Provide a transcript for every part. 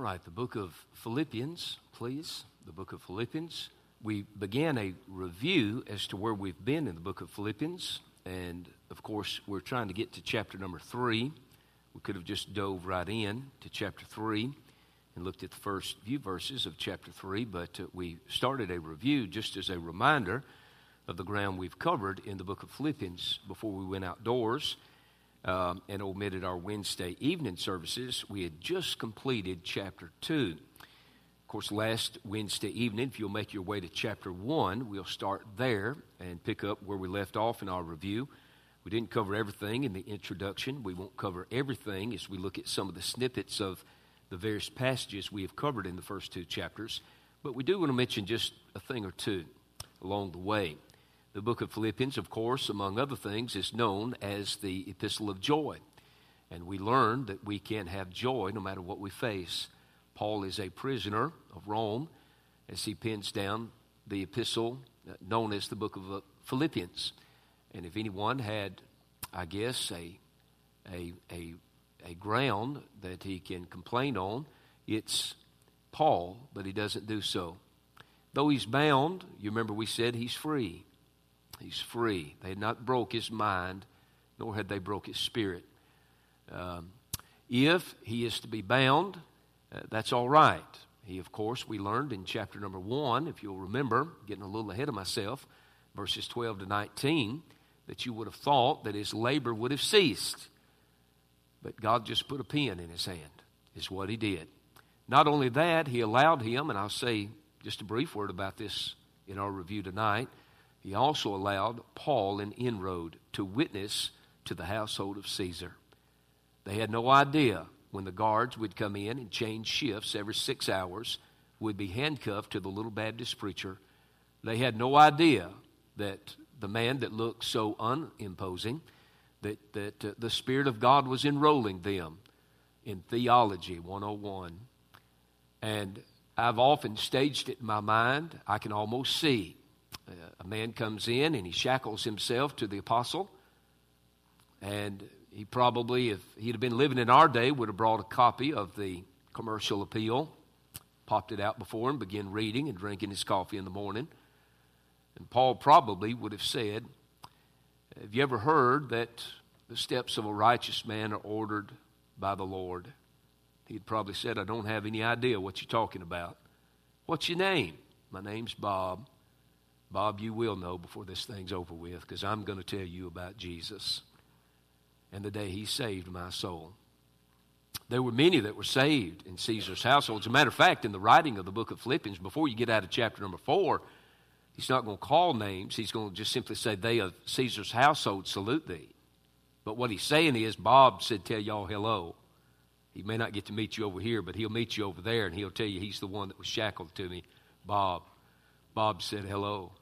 right, the book of Philippians, please. The book of Philippians. We began a review as to where we've been in the book of Philippians. And of course, we're trying to get to chapter number three. We could have just dove right in to chapter three and looked at the first few verses of chapter three, but uh, we started a review just as a reminder of the ground we've covered in the book of Philippians before we went outdoors um, and omitted our Wednesday evening services. We had just completed chapter 2. Of course, last Wednesday evening, if you'll make your way to chapter 1, we'll start there and pick up where we left off in our review. We didn't cover everything in the introduction. We won't cover everything as we look at some of the snippets of the various passages we have covered in the first two chapters. But we do want to mention just a thing or two along the way. The book of Philippians, of course, among other things, is known as the Epistle of Joy. And we learn that we can have joy no matter what we face. Paul is a prisoner of Rome as he pens down the epistle uh, known as the book of uh, Philippians. And if anyone had, I guess, a, a, a, a ground that he can complain on, it's Paul, but he doesn't do so. Though he's bound, you remember we said he's free. He's free. They had not broke his mind, nor had they broke his spirit. Um, if he is to be bound, uh, that's all right. He, of course, we learned in chapter number one, if you'll remember, getting a little ahead of myself, verses 12 to 19, that you would have thought that his labor would have ceased. But God just put a pen in his hand, is what he did. Not only that, he allowed him, and I'll say just a brief word about this in our review tonight, he also allowed Paul an inroad to witness to the household of Caesar. They had no idea when the guards would come in and change shifts every six hours, would be handcuffed to the little Baptist preacher. They had no idea that the man that looked so unimposing, that, that uh, the Spirit of God was enrolling them in Theology 101. And I've often staged it in my mind. I can almost see a man comes in and he shackles himself to the apostle. And he probably, if he'd have been living in our day, would have brought a copy of the commercial appeal, popped it out before him, began reading and drinking his coffee in the morning. And Paul probably would have said, Have you ever heard that the steps of a righteous man are ordered by the Lord? He'd probably said, I don't have any idea what you're talking about. What's your name? My name's Bob. Bob, you will know before this thing's over with because I'm going to tell you about Jesus and the day he saved my soul. There were many that were saved in Caesar's household. As a matter of fact, in the writing of the book of Philippians, before you get out of chapter number four, he's not going to call names. He's going to just simply say, They of Caesar's household salute thee. But what he's saying is, Bob said, Tell y'all hello. He may not get to meet you over here, but he'll meet you over there, and he'll tell you he's the one that was shackled to me, Bob. Bob said hello.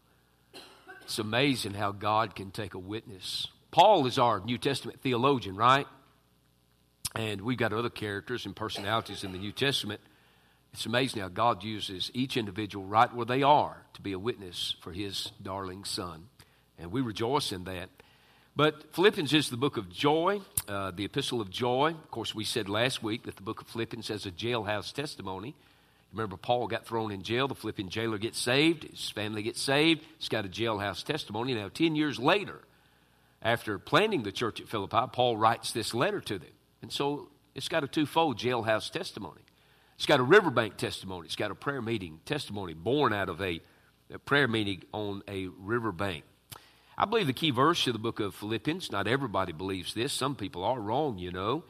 It's amazing how God can take a witness. Paul is our New Testament theologian, right? And we've got other characters and personalities in the New Testament. It's amazing how God uses each individual right where they are to be a witness for his darling son. And we rejoice in that. But Philippians is the book of joy, uh, the epistle of joy. Of course, we said last week that the book of Philippians has a jailhouse testimony. Remember, Paul got thrown in jail. The Philippian jailer gets saved. His family gets saved. He's got a jailhouse testimony. Now, 10 years later, after planting the church at Philippi, Paul writes this letter to them. And so it's got a twofold jailhouse testimony. It's got a riverbank testimony. It's got a prayer meeting testimony born out of a, a prayer meeting on a riverbank. I believe the key verse of the book of Philippians, not everybody believes this. Some people are wrong, you know.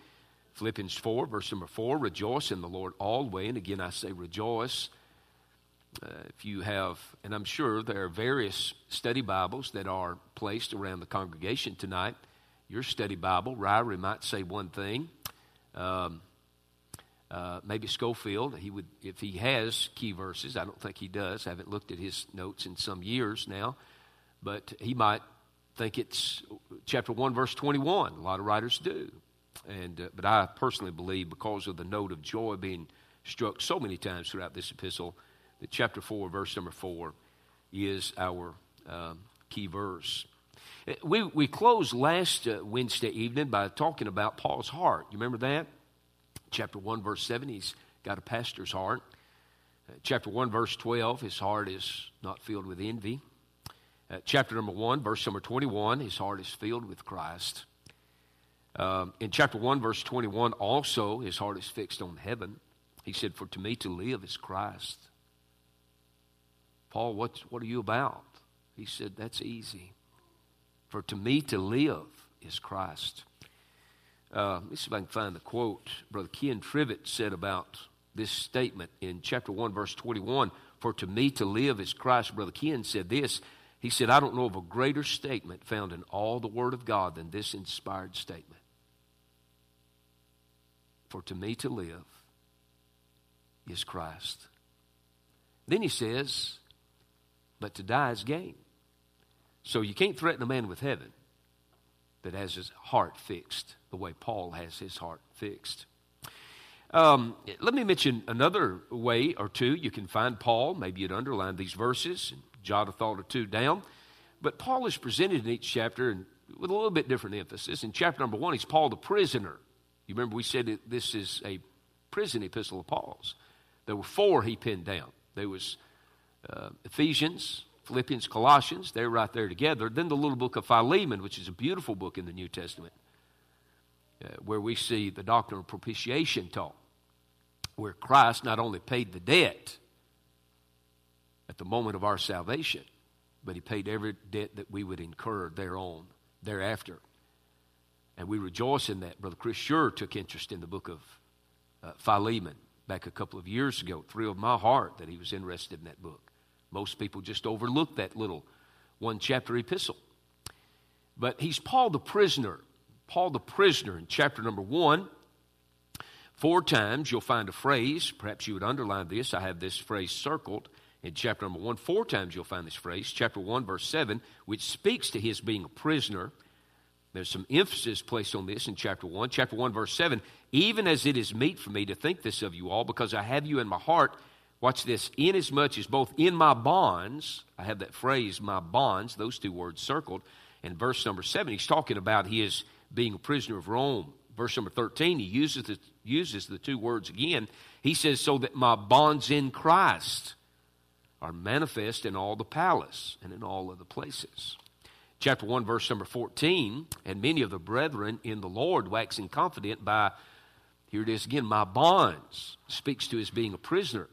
Philippians 4, verse number 4 Rejoice in the Lord always. And again, I say rejoice. Uh, if you have, and I'm sure there are various study Bibles that are placed around the congregation tonight. Your study Bible, Ryrie might say one thing. Um, uh, maybe Scofield, he would, if he has key verses, I don't think he does. I haven't looked at his notes in some years now, but he might think it's chapter 1, verse 21. A lot of writers do. And, uh, but I personally believe, because of the note of joy being struck so many times throughout this epistle, that chapter 4, verse number 4, is our um, key verse. Uh, we, we closed last uh, Wednesday evening by talking about Paul's heart. You remember that? Chapter 1, verse 7, he's got a pastor's heart. Uh, chapter 1, verse 12, his heart is not filled with envy. Uh, chapter number 1, verse number 21, his heart is filled with Christ. Um, in chapter 1, verse 21, also his heart is fixed on heaven. He said, For to me to live is Christ. Paul, what, what are you about? He said, That's easy. For to me to live is Christ. Uh, let me see if I can find the quote Brother Ken Trivett said about this statement in chapter 1, verse 21. For to me to live is Christ. Brother Ken said this. He said, I don't know of a greater statement found in all the Word of God than this inspired statement. For to me to live is Christ. Then he says, but to die is gain. So you can't threaten a man with heaven that has his heart fixed the way Paul has his heart fixed. Um, let me mention another way or two you can find Paul. Maybe you'd underline these verses and jot a thought or two down. But Paul is presented in each chapter with a little bit different emphasis. In chapter number one, he's Paul the prisoner. You remember we said that this is a prison epistle of Paul's. There were four he pinned down. There was uh, Ephesians, Philippians, Colossians. They're right there together. Then the little book of Philemon, which is a beautiful book in the New Testament, uh, where we see the doctrine of propitiation taught, where Christ not only paid the debt at the moment of our salvation, but he paid every debt that we would incur thereon, thereafter. And we rejoice in that. Brother Chris Sure took interest in the book of uh, Philemon back a couple of years ago. It thrilled my heart that he was interested in that book. Most people just overlook that little one chapter epistle. But he's Paul the prisoner. Paul the prisoner in chapter number one. Four times you'll find a phrase. Perhaps you would underline this. I have this phrase circled in chapter number one. Four times you'll find this phrase. Chapter one, verse seven, which speaks to his being a prisoner. There's some emphasis placed on this in chapter 1. Chapter 1, verse 7 Even as it is meet for me to think this of you all, because I have you in my heart, watch this, inasmuch as both in my bonds, I have that phrase, my bonds, those two words circled. In verse number 7, he's talking about his being a prisoner of Rome. Verse number 13, he uses the, uses the two words again. He says, So that my bonds in Christ are manifest in all the palace and in all other places chapter 1, verse number 14, and many of the brethren in the Lord waxing confident by, here it is again, my bonds, speaks to his being a prisoner.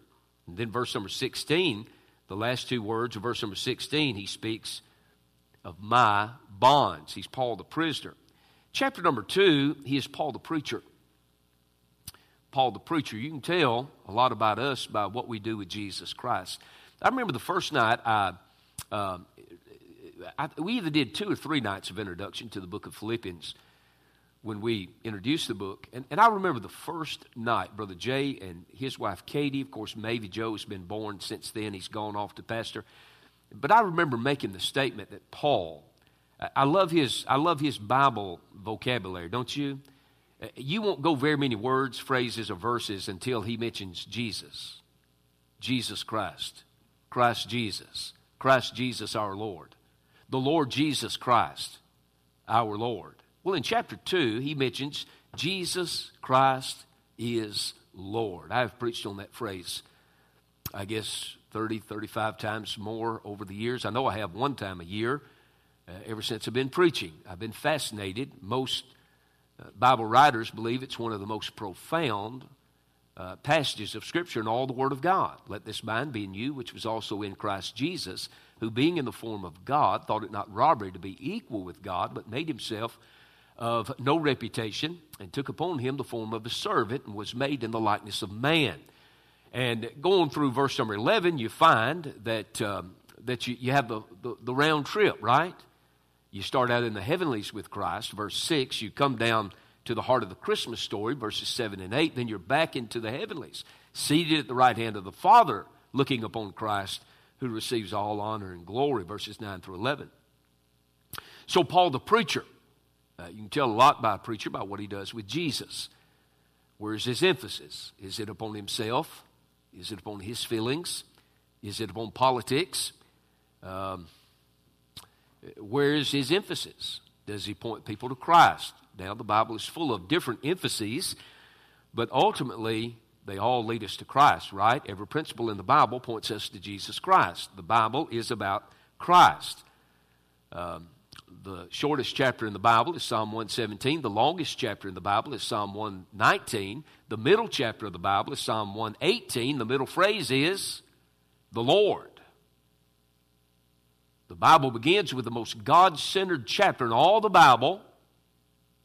And then verse number 16, the last two words of verse number 16, he speaks of my bonds. He's Paul the prisoner. Chapter number 2, he is Paul the preacher. Paul the preacher. You can tell a lot about us by what we do with Jesus Christ. I remember the first night I uh, I, we either did two or three nights of introduction to the book of Philippians when we introduced the book. And, and I remember the first night, Brother Jay and his wife Katie, of course, Maybe Joe has been born since then. He's gone off to pastor. But I remember making the statement that Paul, I love his, I love his Bible vocabulary, don't you? Uh, you won't go very many words, phrases, or verses until he mentions Jesus. Jesus Christ. Christ Jesus. Christ Jesus our Lord the Lord Jesus Christ, our Lord. Well, in chapter 2, he mentions Jesus Christ is Lord. I've preached on that phrase, I guess, 30, 35 times more over the years. I know I have one time a year uh, ever since I've been preaching. I've been fascinated. Most uh, Bible writers believe it's one of the most profound uh, passages of Scripture in all the Word of God. Let this mind be in you, which was also in Christ Jesus who, being in the form of God, thought it not robbery to be equal with God, but made himself of no reputation, and took upon him the form of a servant, and was made in the likeness of man. And going through verse number 11, you find that, um, that you, you have the, the, the round trip, right? You start out in the heavenlies with Christ, verse 6. You come down to the heart of the Christmas story, verses 7 and 8. Then you're back into the heavenlies, seated at the right hand of the Father, looking upon Christ who receives all honor and glory, verses 9 through 11. So, Paul the preacher, uh, you can tell a lot by a preacher by what he does with Jesus. Where's his emphasis? Is it upon himself? Is it upon his feelings? Is it upon politics? Um, where is his emphasis? Does he point people to Christ? Now, the Bible is full of different emphases, but ultimately, they all lead us to Christ, right? Every principle in the Bible points us to Jesus Christ. The Bible is about Christ. Um, the shortest chapter in the Bible is Psalm 117. The longest chapter in the Bible is Psalm 119. The middle chapter of the Bible is Psalm 118. The middle phrase is the Lord. The Bible begins with the most God centered chapter in all the Bible,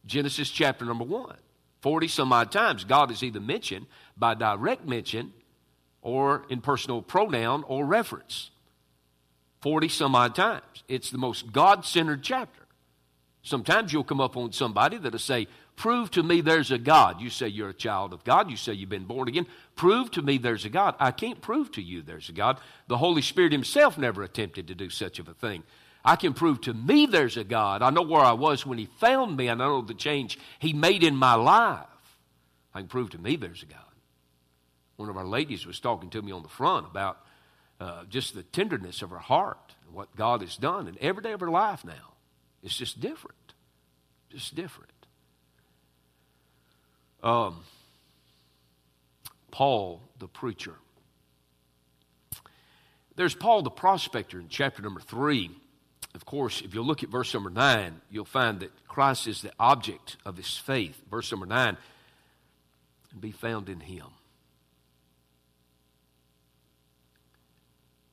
Genesis chapter number 1. 40 some odd times, God is either mentioned by direct mention or in personal pronoun or reference. 40 some odd times. It's the most God centered chapter. Sometimes you'll come up on somebody that'll say, Prove to me there's a God. You say you're a child of God. You say you've been born again. Prove to me there's a God. I can't prove to you there's a God. The Holy Spirit Himself never attempted to do such of a thing. I can prove to me there's a God. I know where I was when He found me. and I know the change He made in my life. I can prove to me there's a God. One of our ladies was talking to me on the front about uh, just the tenderness of her heart and what God has done in every day of her life now. It's just different. Just different. Um, Paul the preacher. There's Paul the prospector in chapter number three. Of course, if you look at verse number nine, you'll find that Christ is the object of his faith. Verse number nine, be found in him.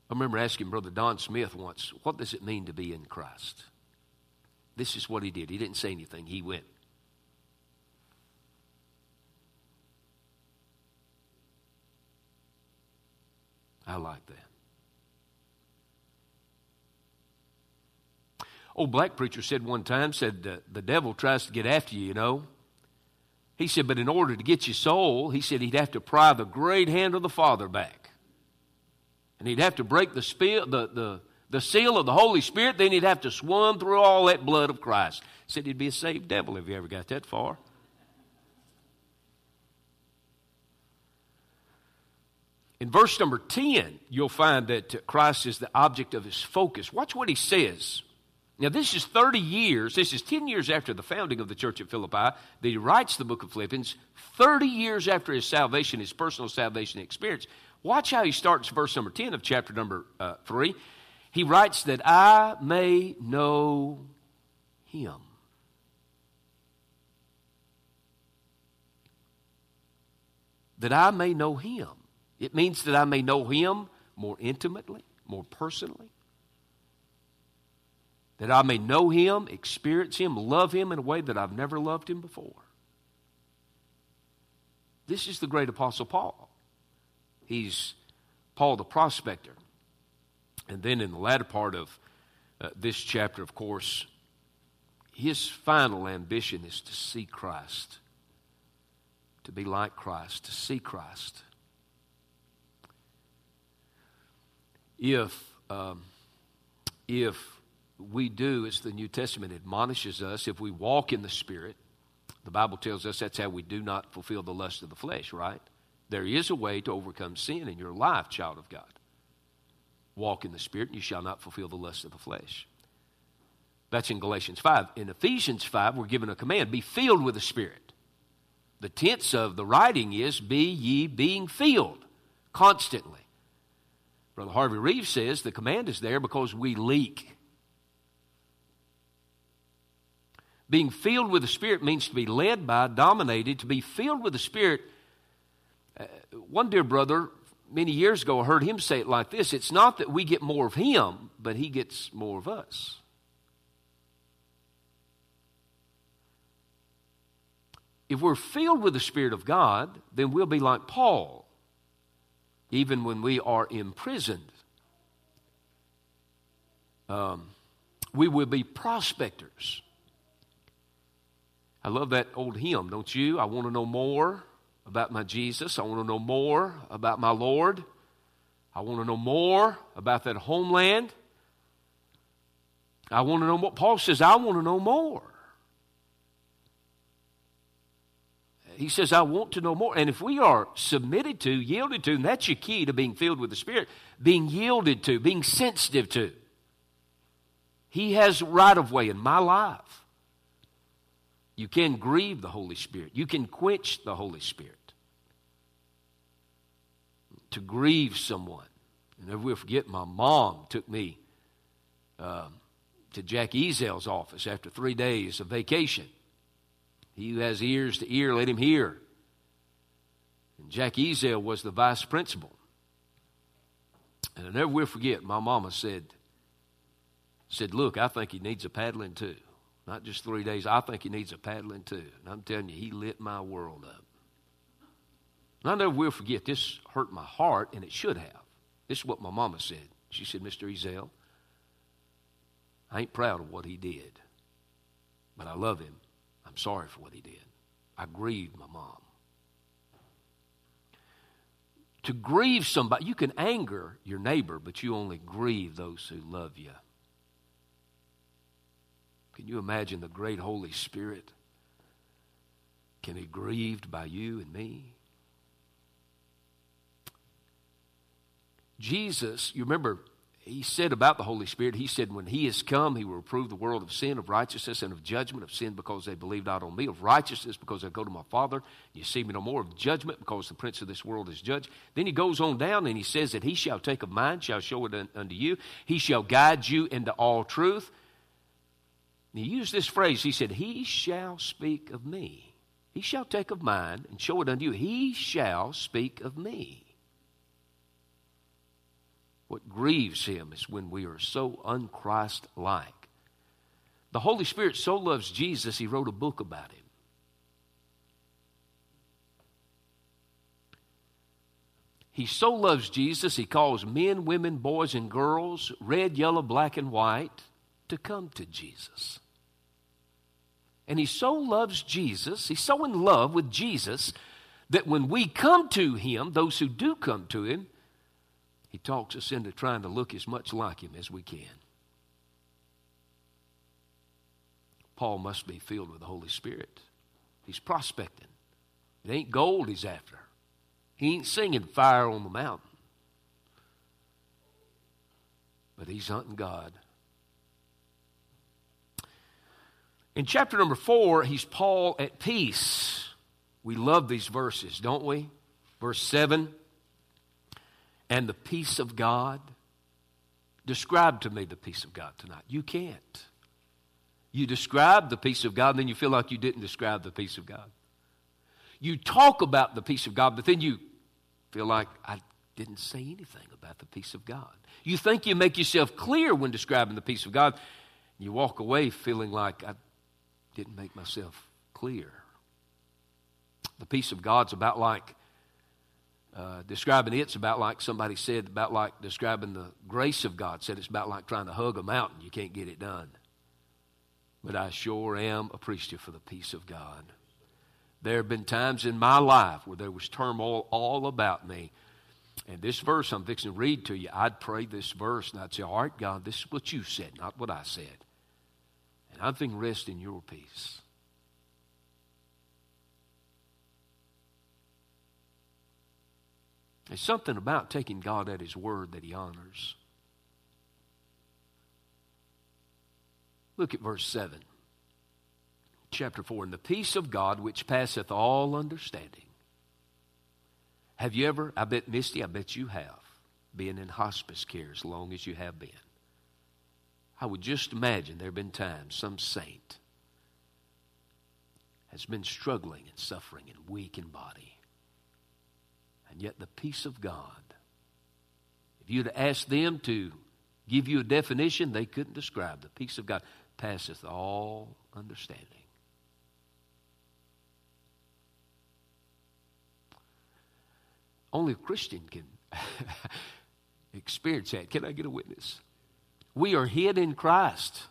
I remember asking Brother Don Smith once, what does it mean to be in Christ? This is what he did. He didn't say anything. He went, I like that. Old black preacher said one time, said, uh, the devil tries to get after you, you know. He said, but in order to get your soul, he said he'd have to pry the great hand of the Father back. And he'd have to break the, spill, the, the, the seal of the Holy Spirit, then he'd have to swim through all that blood of Christ. Said he'd be a saved devil if you ever got that far. In verse number 10, you'll find that Christ is the object of his focus. Watch what he says. Now, this is 30 years, this is 10 years after the founding of the church at Philippi that he writes the book of Philippians, 30 years after his salvation, his personal salvation experience. Watch how he starts verse number 10 of chapter number uh, 3. He writes that I may know him. That I may know him. It means that I may know Him more intimately, more personally. That I may know Him, experience Him, love Him in a way that I've never loved Him before. This is the great Apostle Paul. He's Paul the prospector. And then in the latter part of uh, this chapter, of course, his final ambition is to see Christ, to be like Christ, to see Christ. if, um, if we do as the New Testament admonishes us, if we walk in the Spirit, the Bible tells us that's how we do not fulfill the lust of the flesh, right? There is a way to overcome sin in your life, child of God. Walk in the Spirit, and you shall not fulfill the lust of the flesh. That's in Galatians 5. In Ephesians 5, we're given a command be filled with the Spirit. The tense of the writing is be ye being filled constantly. Brother Harvey Reeves says the command is there because we leak. Being filled with the Spirit means to be led by, dominated. To be filled with the Spirit, one dear brother many years ago, I heard him say it like this It's not that we get more of him, but he gets more of us. If we're filled with the Spirit of God, then we'll be like Paul even when we are imprisoned. Um, we will be prospectors. I love that old hymn, don't you? I want to know more about my Jesus. I want to know more about my Lord. I want to know more about that homeland. I want to know more. Paul says, I want to know more. he says, I want to know more. And if we are submitted to, yielded to, and that's your key to being filled with the Spirit, being yielded to, being sensitive to. He has right of way in my life. You can grieve the Holy Spirit, you can quench the Holy Spirit. to grieve someone. And never will forget, my mom took me uh, to Jack Ezel's office after three days of vacation. He who has ears to ear, let him hear. And Jack Ezel was the vice principal. And I never will forget, my mama said, said, Look, I think he needs a paddling too. Not just three days, I think he needs a paddling too. And I'm telling you, he lit my world up. And I never will forget, this hurt my heart, and it should have. This is what my mama said. She said, Mr. Ezel, I ain't proud of what he did, but I love him. I'm sorry for what he did. I grieved my mom. To grieve somebody, you can anger your neighbor, but you only grieve those who love you. Can you imagine the great Holy Spirit? Can be grieved by you and me? Jesus, you remember, he said about the Holy Spirit, he said, When he has come, he will reprove the world of sin, of righteousness, and of judgment, of sin because they believe not on me, of righteousness because I go to my Father. You see me no more, of judgment because the prince of this world is judged. Then he goes on down and he says that he shall take of mine, shall show it unto you. He shall guide you into all truth. He used this phrase. He said, He shall speak of me. He shall take of mine and show it unto you. He shall speak of me. What grieves him is when we are so unchrist like. The Holy Spirit so loves Jesus, he wrote a book about him. He so loves Jesus, he calls men, women, boys, and girls, red, yellow, black, and white, to come to Jesus. And he so loves Jesus, he's so in love with Jesus, that when we come to him, those who do come to him, he talks us into trying to look as much like him as we can. Paul must be filled with the Holy Spirit. He's prospecting. It ain't gold he's after. He ain't singing fire on the mountain. But he's hunting God. In chapter number four, he's Paul at peace. We love these verses, don't we? Verse 7 and the peace of God. Describe to me the peace of God tonight. You can't. You describe the peace of God, and then you feel like you didn't describe the peace of God. You talk about the peace of God, but then you feel like I didn't say anything about the peace of God. You think you make yourself clear when describing the peace of God. You walk away feeling like I didn't make myself clear. The peace of God's about like uh, describing it's about like somebody said about like describing the grace of God said it's about like trying to hug a mountain. You can't get it done. But I sure am appreciative for the peace of God. There have been times in my life where there was turmoil all about me. And this verse I'm fixing to read to you I'd pray this verse and I'd say all right God this is what you said not what I said I'm thinking rest in your peace There's something about taking God at His word that He honors. Look at verse 7, chapter 4. And the peace of God which passeth all understanding. Have you ever, I bet, Misty, I bet you have, been in hospice care as long as you have been. I would just imagine there have been times some saint has been struggling and suffering and weak in body. And yet, the peace of God, if you'd asked them to give you a definition, they couldn't describe. The peace of God passeth all understanding. Only a Christian can experience that. Can I get a witness? We are hid in Christ.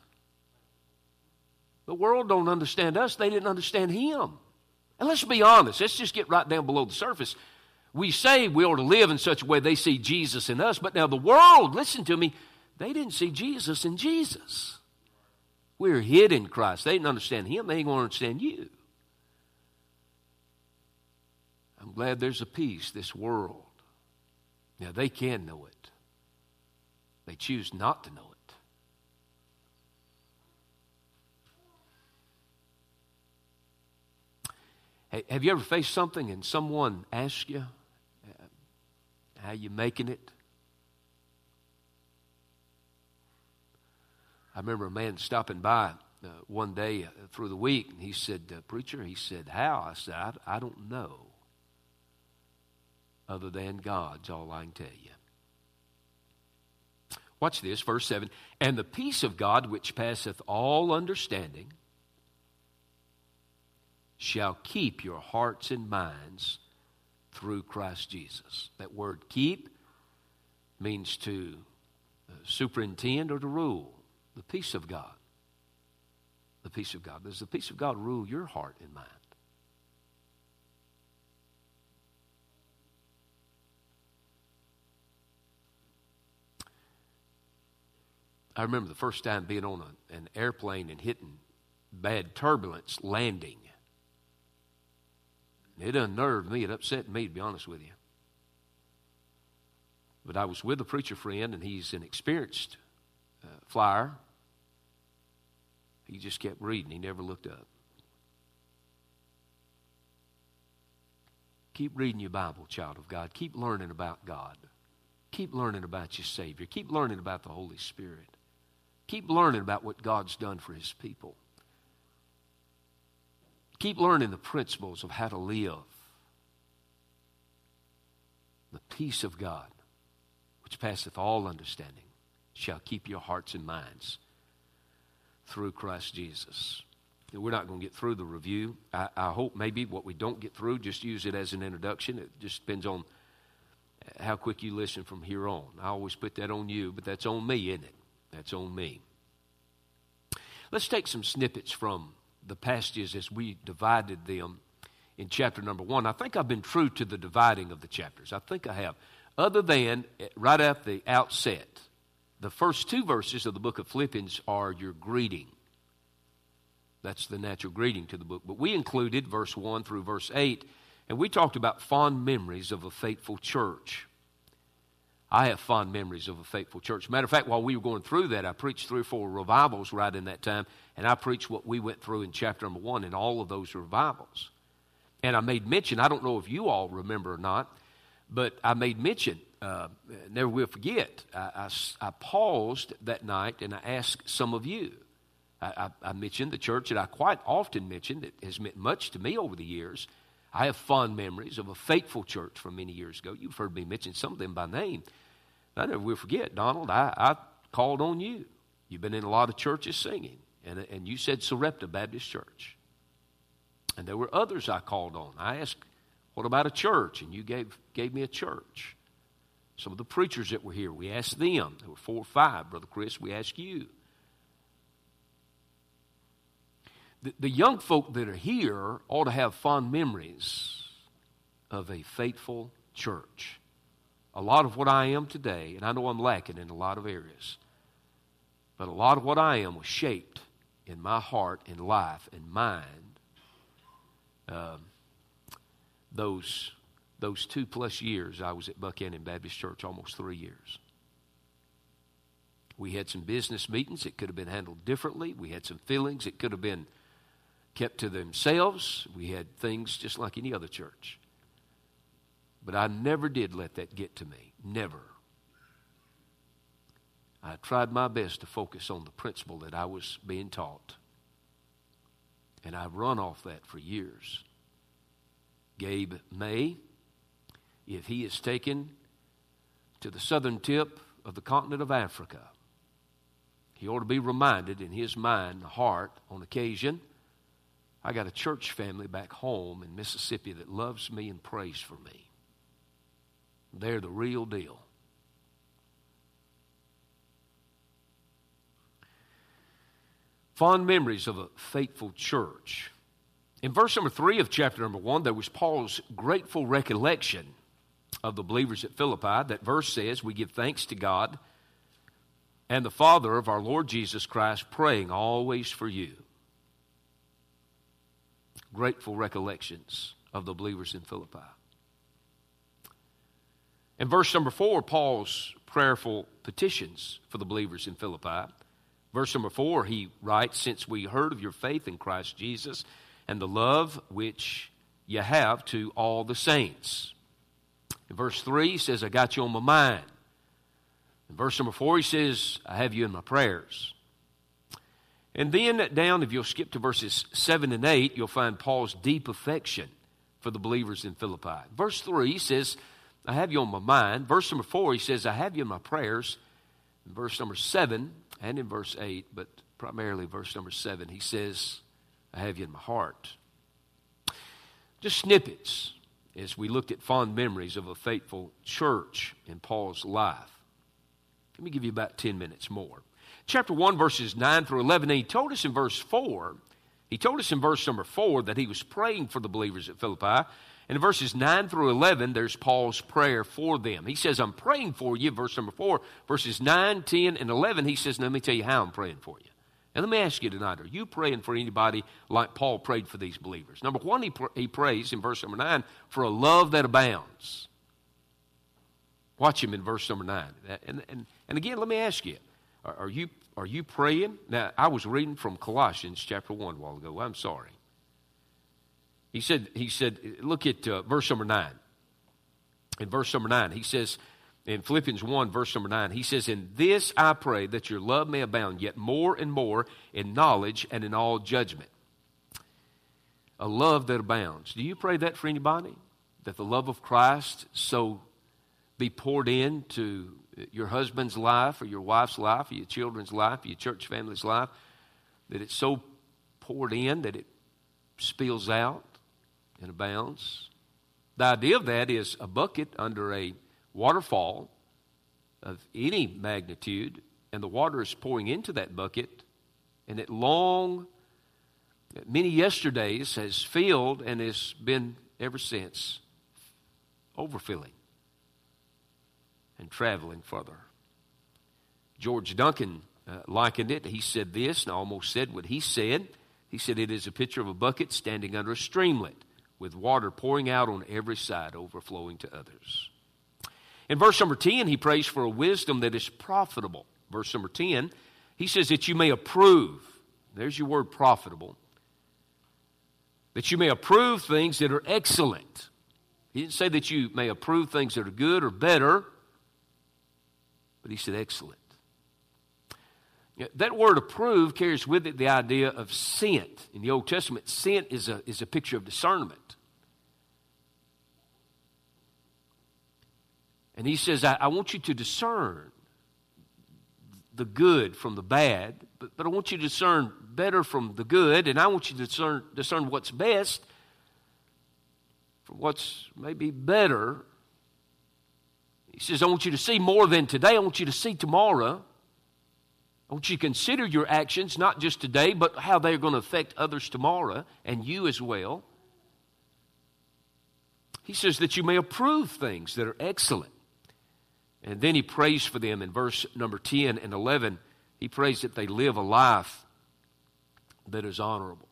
The world don't understand us. They didn't understand him. And let's be honest. Let's just get right down below the surface we say we ought to live in such a way they see Jesus in us, but now the world, listen to me, they didn't see Jesus in Jesus. We're hid in Christ. They didn't understand Him, they ain't going to understand you. I'm glad there's a peace, this world. Now, they can know it, they choose not to know it. Have you ever faced something and someone asks you, How you making it? I remember a man stopping by uh, one day uh, through the week, and he said, uh, Preacher, he said, How? I said, I, I don't know. Other than God's all I can tell you. Watch this, verse 7. And the peace of God, which passeth all understanding, shall keep your hearts and minds through Christ Jesus. That word keep means to uh, superintend or to rule. The peace of God. The peace of God. Does the peace of God rule your heart and mind? I remember the first time being on a, an airplane and hitting bad turbulence landing. It unnerved me. It upset me, to be honest with you. But I was with a preacher friend, and he's an experienced uh, flyer. He just kept reading, he never looked up. Keep reading your Bible, child of God. Keep learning about God. Keep learning about your Savior. Keep learning about the Holy Spirit. Keep learning about what God's done for His people. Keep learning the principles of how to live. The peace of God, which passeth all understanding, shall keep your hearts and minds through Christ Jesus. We're not going to get through the review. I, I, hope maybe what we don't get through, just use it as an introduction. It just depends on how quick you listen from here on. I always put that on you, but that's on me, isn't it? That's on me. Let's take some snippets from the passages as we divided them in chapter number one. I think I've been true to the dividing of the chapters. I think I have. Other than eh, right at the outset, the first two verses of the book of Philippians are your greeting. That's the natural greeting to the book. But we included verse 1 through verse 8, and we talked about fond memories of a faithful church. I have fond memories of a faithful church. Matter of fact, while we were going through that, I preached three or four revivals right in that time, and I preached what we went through in chapter number one in all of those revivals. And I made mention, I don't know if you all remember or not, but I made mention, uh, never will forget, I, I, I, paused that night and I asked some of you. I, I, mentioned the church that I quite often mention that has meant much to me over the years. I have fond memories of a faithful church from many years ago. You've heard me mention some of them by name. I never will forget, Donald, I, I called on you. You've been in a lot of churches singing, and, and you said Sarepta Baptist Church. And there were others I called on. I asked, What about a church? And you gave, gave me a church. Some of the preachers that were here, we asked them. There were four or five. Brother Chris, we asked you. The, young folk that are here ought to have fond memories of a faithful church. A lot of what I am today, and I know I'm lacking in a lot of areas, but a lot of what I am was shaped in my heart and life and mind um, those, those two plus years I was at Buchanan Baptist Church, almost three years. We had some business meetings that could have been handled differently. We had some feelings that could have been kept to themselves. We had things just like any other church. But I never did let that get to me. Never. I tried my best to focus on the principle that I was being taught. And I've run off that for years. Gabe May, if he is taken to the southern tip of the continent of Africa, he ought to be reminded in his mind, heart, on occasion I got a church family back home in Mississippi that loves me and prays for me. They're the real deal. Fond memories of a faithful church. In verse number three of chapter number one, there was Paul's grateful recollection of the believers at Philippi. That verse says, We give thanks to God and the Father of our Lord Jesus Christ, praying always for you grateful recollections of the believers in Philippi. In verse number four, Paul's prayerful petitions for the believers in Philippi. Verse number four, he writes, Since we heard of your faith in Christ Jesus and the love which you have to all the saints. In verse 3, he says, I got you on my mind. In verse number 4, he says, I have you in my prayers. And then down, if you'll skip to verses 7 and 8, you'll find Paul's deep affection for the believers in Philippi. Verse 3 he says, I have you on my mind. Verse number 4, he says, I have you in my prayers. In verse number 7 and in verse 8, but primarily verse number 7, he says, I have you in my heart. Just snippets as we looked at fond memories of a faithful church in Paul's life. Let me give you about 10 minutes more. Chapter 1, verses 9 through 11, he told us in verse 4, he told us in verse number 4 that he was praying for the believers at Philippi. And in verses 9 through 11, there's Paul's prayer for them. He says, I'm praying for you, verse number 4. Verses 9, 10, and 11, he says, Let me tell you how I'm praying for you. And let me ask you tonight, are you praying for anybody like Paul prayed for these believers? Number one, he, pr- he prays in verse number 9 for a love that abounds. Watch him in verse number 9. And, and, and again, let me ask you, are, you, are you praying? Now, I was reading from Colossians chapter 1 a while ago. I'm sorry. He said, he said look at uh, verse number 9. In verse number 9, he says, in Philippians 1, verse number 9, he says, In this I pray that your love may abound yet more and more in knowledge and in all judgment. A love that abounds. Do you pray that for anybody? That the love of Christ so be poured into your husband's life or your wife's life or your children's life or your church family's life, that it's so poured in that it spills out and abounds. The idea of that is a bucket under a waterfall of any magnitude, and the water is pouring into that bucket, and it long, many yesterdays has filled and has been ever since overfilling and traveling further. George Duncan uh, likened it. He said this, and I almost said what he said. He said, It is a picture of a bucket standing under a streamlet with water pouring out on every side, overflowing to others. In verse number 10, he prays for a wisdom that is profitable. Verse number 10, he says that you may approve. There's your word profitable. That you may approve things that are excellent. He didn't say that you may approve things that are good or better, but he said excellent. That word approve carries with it the idea of scent. In the Old Testament, scent is a, is a picture of discernment. And he says, I, I want you to discern the good from the bad, but, but I want you to discern better from the good, and I want you to discern, discern what's best from what's maybe better. He says, I want you to see more than today, I want you to see tomorrow. I want you to consider your actions, not just today, but how they're going to affect others tomorrow and you as well. He says that you may approve things that are excellent. And then he prays for them in verse number 10 and 11. He prays that they live a life that is honorable.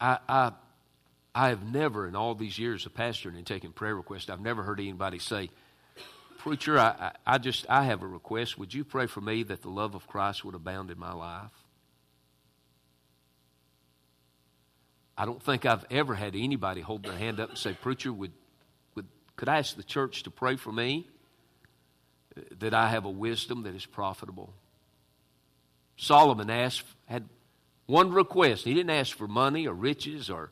I, I, I have never, in all these years of pastoring and taking prayer requests, I've never heard anybody say, Preacher, I, I, I just, I have a request. Would you pray for me that the love of Christ would abound in my life? I don't think I've ever had anybody hold their hand up and say, Preacher, would, would, could I ask the church to pray for me that I have a wisdom that is profitable? Solomon asked, had one request. He didn't ask for money or riches or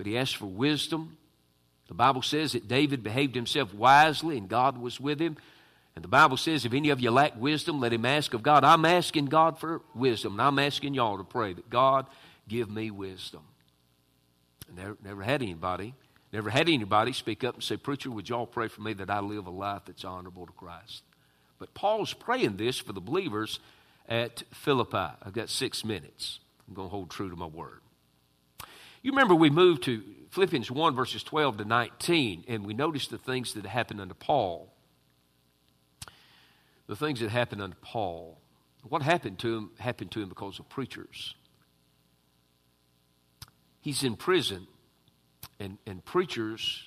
but he asked for wisdom. The Bible says that David behaved himself wisely and God was with him. And the Bible says, if any of you lack wisdom, let him ask of God. I'm asking God for wisdom, and I'm asking y'all to pray that God give me wisdom. never, never had anybody, never had anybody speak up and say, Preacher, would y'all pray for me that I live a life that's honorable to Christ? But Paul's praying this for the believers at Philippi. I've got six minutes. I'm going to hold true to my word. You remember we moved to Philippians 1, verses 12 to 19, and we noticed the things that happened unto Paul. The things that happened unto Paul. What happened to him happened to him because of preachers he's in prison, and, and preachers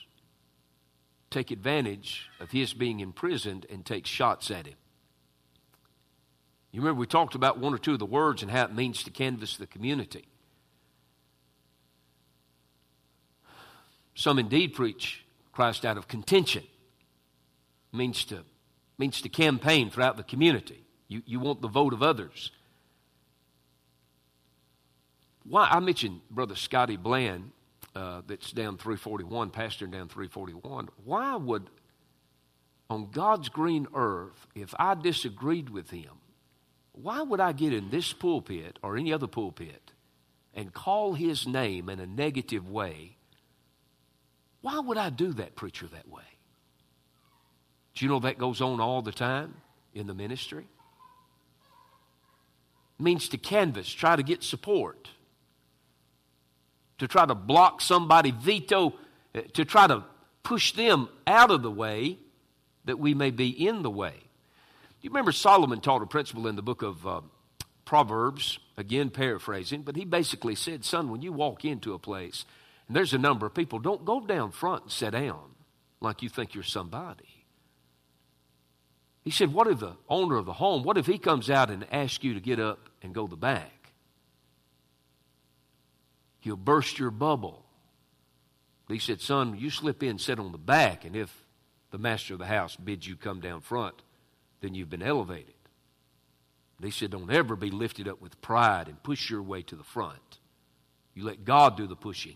take advantage of his being imprisoned and take shots at him. You remember we talked about one or two of the words and how it means to canvass the community. Some indeed preach Christ out of contention. Means to, means to campaign throughout the community. You, you want the vote of others. Why I mentioned Brother Scotty Bland, uh, that's down 341, pastor down 341. Why would, on God's green earth, if I disagreed with him, why would I get in this pulpit or any other pulpit and call his name in a negative way? Why would I do that, preacher, that way? Do you know that goes on all the time in the ministry? It means to canvass, try to get support to try to block somebody, veto, uh, to try to push them out of the way that we may be in the way. You remember Solomon taught a principle in the book of uh, Proverbs, again paraphrasing, but he basically said, Son, when you walk into a place and there's a number of people, don't go down front and sit down like you think you're somebody. He said, What if the owner of the home, what if he comes out and asks you to get up and go the back? He'll burst your bubble. He said, Son, you slip in, sit on the back, and if the master of the house bids you come down front, then you've been elevated. He said, Don't ever be lifted up with pride and push your way to the front. You let God do the pushing.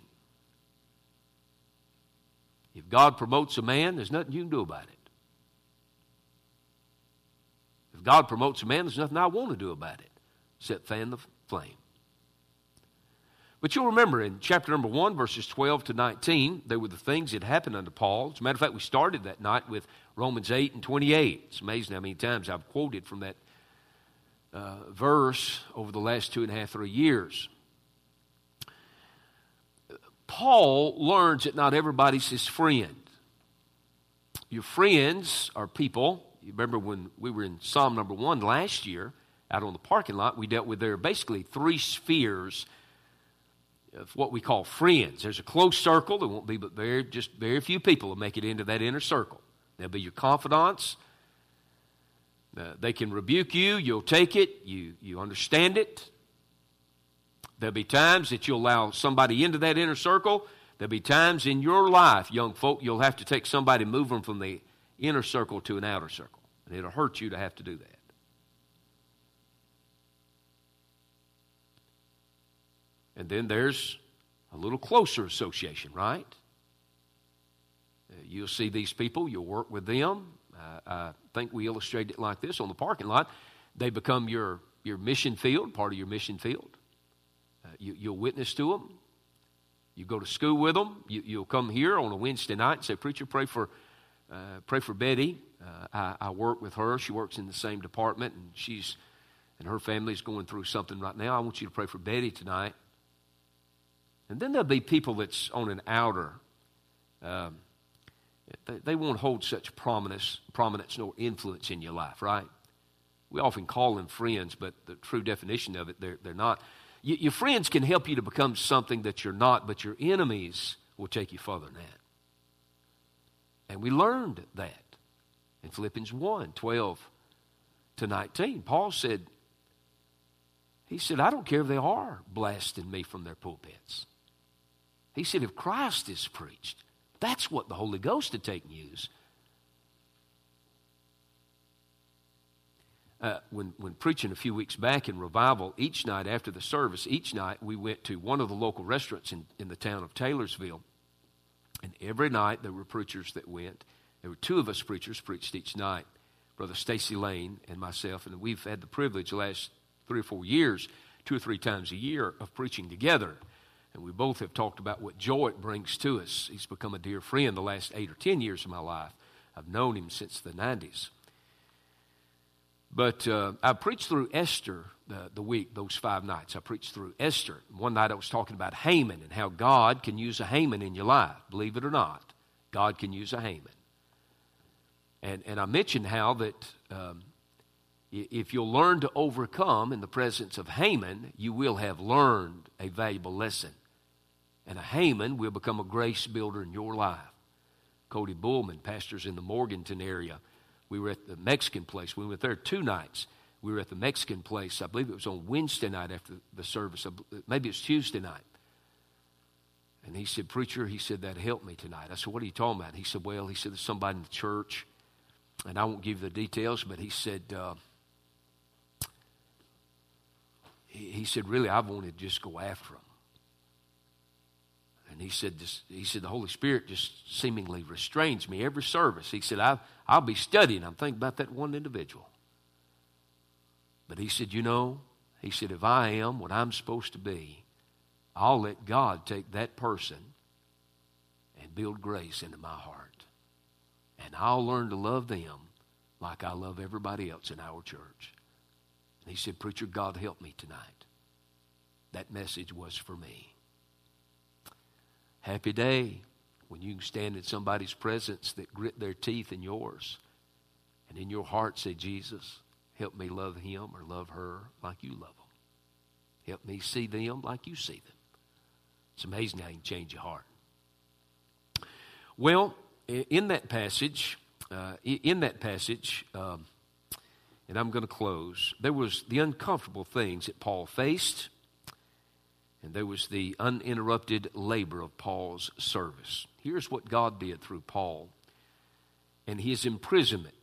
God promotes a man, there's nothing you can do about it. If God promotes a man, there's nothing I want to do about it except fan the flame. But you'll remember in chapter number 1, verses 12 to 19, they were the things that happened unto Paul. As a matter of fact, we started that night with Romans 8 and 28. It's amazing how many times I've quoted from that uh, verse over the last two and a half, three years. Paul learns that not everybody's his friend. Your friends are people. You remember when we were in Psalm number one last year, out on the parking lot, we dealt with there basically three spheres of what we call friends. There's a close circle. There won't be but very just very few people will make it into that inner circle. They'll be your confidants. Uh, they can rebuke you. You'll take it. You you understand it. There'll be times that you'll allow somebody into that inner circle. There'll be times in your life, young folk, you'll have to take somebody, move them from the inner circle to an outer circle. And it'll hurt you to have to do that. And then there's a little closer association, right? Uh, you'll see these people, you'll work with them. Uh, I think we illustrated it like this on the parking lot. They become your, your mission field, part of your mission field. Uh, you, you'll witness to them. You go to school with them. You, will come here on a Wednesday night and say, Preacher, pray for, uh, pray for Betty. Uh, I, I work with her. She works in the same department, and she's and her family's going through something right now. I want you to pray for Betty tonight. And then there'll be people that's on an outer. Um, they, they, won't hold such prominence, prominence nor influence in your life, right? We often call them friends, but the true definition of it, they're, they're not. You, your friends can help you to become something that you're not, but your enemies will take you further than that. And we learned that in Philippians 1 12 to 19. Paul said, he said, I don't care if they are blasting me from their pulpits. He said, if Christ is preached, that's what the Holy Ghost to take news. Uh, when, when preaching a few weeks back in revival, each night after the service, each night we went to one of the local restaurants in, in the town of Taylorsville. And every night there were preachers that went. There were two of us preachers preached each night, Brother Stacy Lane and myself. And we've had the privilege the last three or four years, two or three times a year, of preaching together. And we both have talked about what joy it brings to us. He's become a dear friend the last eight or ten years of my life. I've known him since the 90s. But uh, I preached through Esther the, the week, those five nights. I preached through Esther. One night I was talking about Haman and how God can use a Haman in your life. Believe it or not, God can use a Haman. And, and I mentioned how that um, if you'll learn to overcome in the presence of Haman, you will have learned a valuable lesson and a Haman will become a grace builder in your life. Cody Bullman, pastors in the Morganton area. We were at the Mexican place. We went there two nights. We were at the Mexican place. I believe it was on Wednesday night after the service. Maybe it's Tuesday night. And he said, Preacher, he said, that helped me tonight. I said, What are you talking about? He said, Well, he said, there's somebody in the church, and I won't give you the details, but he said, uh, he, he, said, Really, I wanted to just go after him. And he said, this, he said, the Holy Spirit just seemingly restrains me every service. He said, I, I'll be studying. I'm thinking about that one individual. But he said, You know, he said, if I am what I'm supposed to be, I'll let God take that person and build grace into my heart. And I'll learn to love them like I love everybody else in our church. And he said, Preacher, God help me tonight. That message was for me. Happy day when you can stand in somebody's presence that grit their teeth in yours and in your heart say, Jesus, help me love him or love her like you love them. Help me see them like you see them. It's amazing how you can change your heart. Well, in that passage, uh, in that passage, um, and I'm going to close, there was the uncomfortable things that Paul faced, and there was the uninterrupted labor of Paul's service. Here's what God did through Paul and his imprisonment.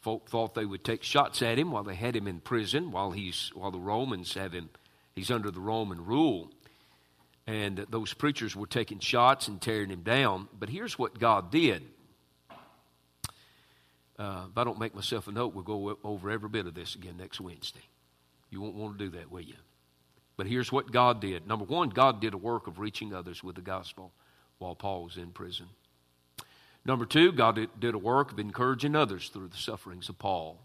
Folk thought they would take shots at him while they had him in prison, while he's while the Romans have him He's under the Roman rule. And those preachers were taking shots and tearing him down. But here's what God did. Uh, if I don't make myself a note, we'll go over every bit of this again next Wednesday. You won't want to do that, will you? But here's what God did. Number one, God did a work of reaching others with the gospel while Paul was in prison. Number two, God did a work of encouraging others through the sufferings of Paul.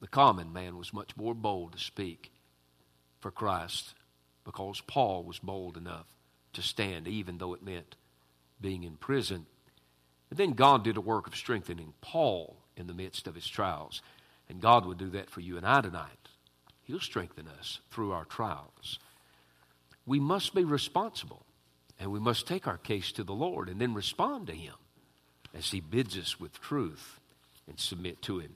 The common man was much more bold to speak for Christ because Paul was bold enough to stand, even though it meant being in prison. And then God did a work of strengthening Paul in the midst of his trials. And God would do that for you and I tonight. He'll strengthen us through our trials. We must be responsible, and we must take our case to the Lord and then respond to Him as He bids us with truth and submit to Him.